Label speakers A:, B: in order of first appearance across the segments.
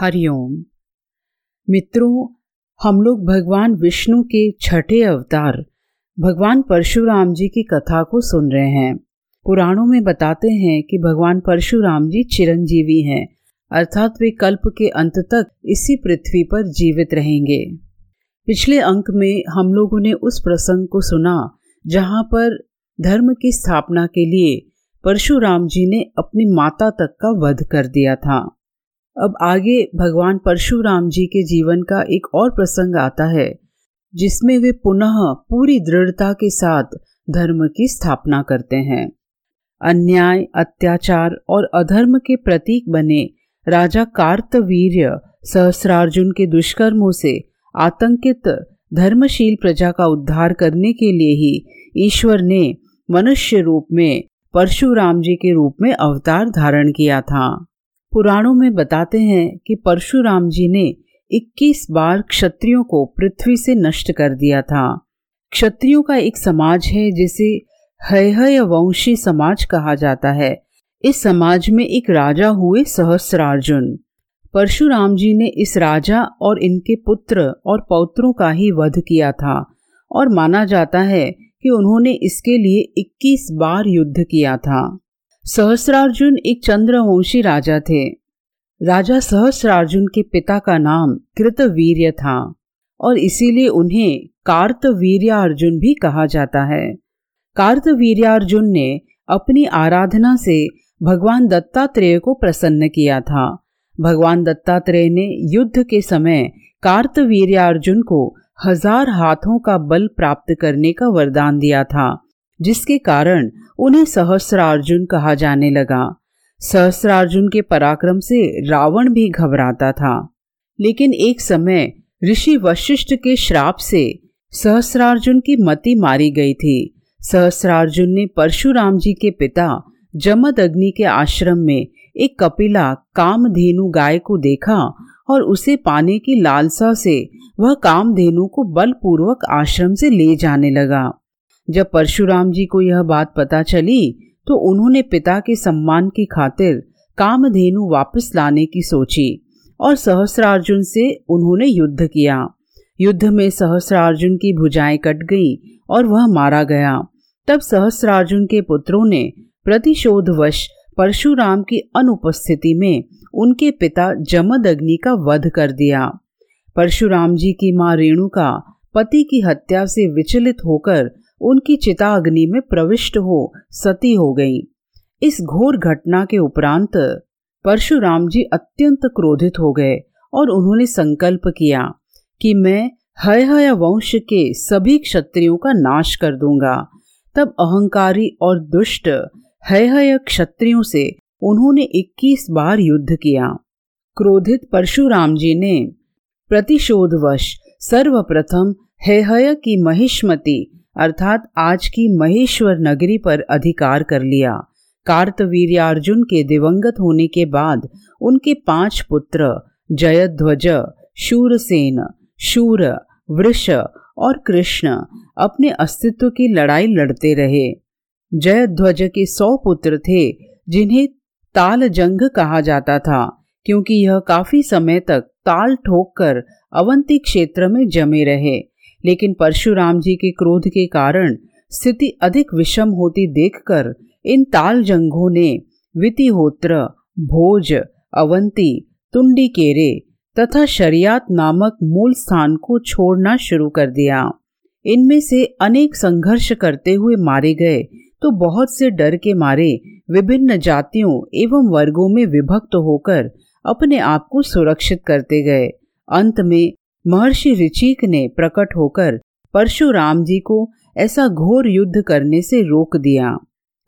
A: हरिओम। मित्रों, हम लोग भगवान विष्णु के छठे अवतार, भगवान परशुराम जी की कथा को सुन रहे हैं। पुराणों में बताते हैं कि भगवान परशुराम जी चिरंजीवी हैं, अर्थात वे कल्प के अंत तक इसी पृथ्वी पर जीवित रहेंगे। पिछले अंक में हम लोगों ने उस प्रसंग को सुना, जहाँ पर धर्म की स्थापना के लिए परशुराम जी ने अपनी माता तक का वध कर दिया था। अब आगे भगवान परशुराम जी के जीवन का एक और प्रसंग आता है, जिसमें वे पुनः पूरी दृढ़ता के साथ धर्म की स्थापना करते हैं। अन्याय, अत्याचार और अधर्म के प्रतीक बने राजा कार्तवीर्य सहस्रार्जुन के दुष्कर्मों से आतंकित धर्मशील प्रजा का उद्धार करने के लिए ही ईश्वर ने मनुष्य रूप में परशुराम जी के रूप में अवतार धारण किया था। पुराणों में बताते हैं कि परशुराम जी ने 21 बार क्षत्रियों को पृथ्वी से नष्ट कर दिया था। क्षत्रियों का एक समाज है जिसे हय वंशी समाज कहा जाता है। इस समाज में एक राजा हुए सहस्रार्जुन। परशुराम जी ने इस राजा और इनके पुत्र और पौत्रों का ही वध किया था और माना जाता है कि उन्होंने इसके लिए 21 बार युद्ध किया था। सहस्रार्जुन एक चंद्रवंशी राजा थे। राजा सहस्रार्जुन के पिता का नाम कृतवीर्य था और इसीलिए उन्हें कार्तवीर्यार्जुन भी कहा जाता है। कार्तवीर्यार्जुन ने अपनी आराधना से भगवान दत्तात्रेय को प्रसन्न किया था। भगवान दत्तात्रेय ने युद्ध के समय कार्तवीर्यार्जुन को हज़ार हाथों का बल प्राप्त करने का वरदान दिया था। जिसके कारण उन्हें सहस्रार्जुन कहा जाने लगा। सहस्रार्जुन के पराक्रम से रावण भी घबराता था। लेकिन एक समय ऋषि वशिष्ठ के श्राप से सहस्रार्जुन की मति मारी गई थी। सहस्रार्जुन ने परशुराम जी के पिता जमद अग्नि के आश्रम में एक कपिला कामधेनु गाय को देखा और उसे पाने की लालसा से वह कामधेनु को बलपूर्वक आश्रम से ले जाने लगा। जब परशुराम जी को यह बात पता चली तो उन्होंने पिता के सम्मान की खातिर कामधेनु वापस लाने की सोची और सहस्रार्जुन से उन्होंने युद्ध किया। युद्ध में सहस्रार्जुन की भुजाएँ कट गईं और वह मारा गया। तब सहस्रार्जुन के पुत्रों ने प्रतिशोधवश परशुराम की अनुपस्थिति में उनके पिता जमद अग्नि का वध कर दिया। परशुराम जी की माँ रेणुका पति की हत्या से विचलित होकर उनकी चिता अग्नि में प्रविष्ट हो, सती हो गई। इस घोर घटना के उपरांत परशुराम जी अत्यंत क्रोधित हो गए और उन्होंने संकल्प किया कि मैं हय हय वंश के सभी क्षत्रियों का नाश कर दूँगा। तब अहंकारी और दुष्ट हय हय क्षत्रियों से उन्होंने 21 बार युद्ध किया। क्रोधित परशुराम जी ने प्रतिशोधवश सर्वप्रथम हय की महिष्मति अर्थात आज की महेश्वर नगरी पर अधिकार कर लिया। कार्तवीर्यार्जुन के दिवंगत होने के बाद उनके पाँच पुत्र, जयध्वज, शूरसेन, शूर, वृष और कृष्ण अपने अस्तित्व की लड़ाई लड़ते रहे। जयध्वज के सौ पुत्र थे, जिन्हें ताल जंग कहा जाता था, क्योंकि यह काफ़ी समय तक ताल ठोक कर अवंती क्षेत्र में जमे रहे। लेकिन परशुराम जी के क्रोध के कारण स्थिति अधिक विषम होती देखकर इन ताल जंगों ने वितिहोत्र, भोज, अवंती तुंडी केरे तथा शरियात नामक मूल स्थान को छोड़ना शुरू कर दिया। इनमें से अनेक संघर्ष करते हुए मारे गए तो बहुत से डर के मारे विभिन्न जातियों एवं वर्गों में विभक्त होकर अपने आप को सुरक्षित करते गए। अंत में महर्षि ऋचिक ने प्रकट होकर परशुराम जी को ऐसा घोर युद्ध करने से रोक दिया।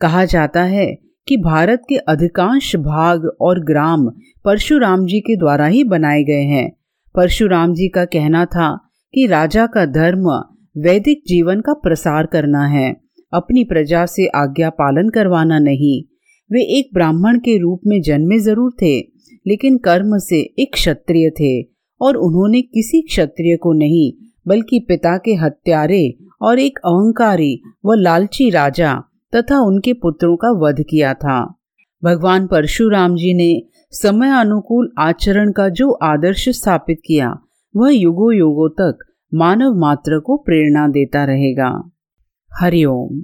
A: कहा जाता है कि भारत के अधिकांश भाग और ग्राम परशुराम जी के द्वारा ही बनाए गए हैं। परशुराम जी का कहना था कि राजा का धर्म वैदिक जीवन का प्रसार करना है, अपनी प्रजा से आज्ञा पालन करवाना नहीं। वे एक ब्राह्मण के रूप में जन्मे ज़रूर थे, लेकिन कर्म से एक क्षत्रिय थे। और उन्होंने किसी क्षत्रिय को नहीं, बल्कि पिता के हत्यारे और एक अहंकारी व लालची राजा तथा उनके पुत्रों का वध किया था। भगवान परशुराम जी ने समय अनुकूल आचरण का जो आदर्श स्थापित किया, वह युगों युगों तक मानव मात्र को प्रेरणा देता रहेगा। हरिओम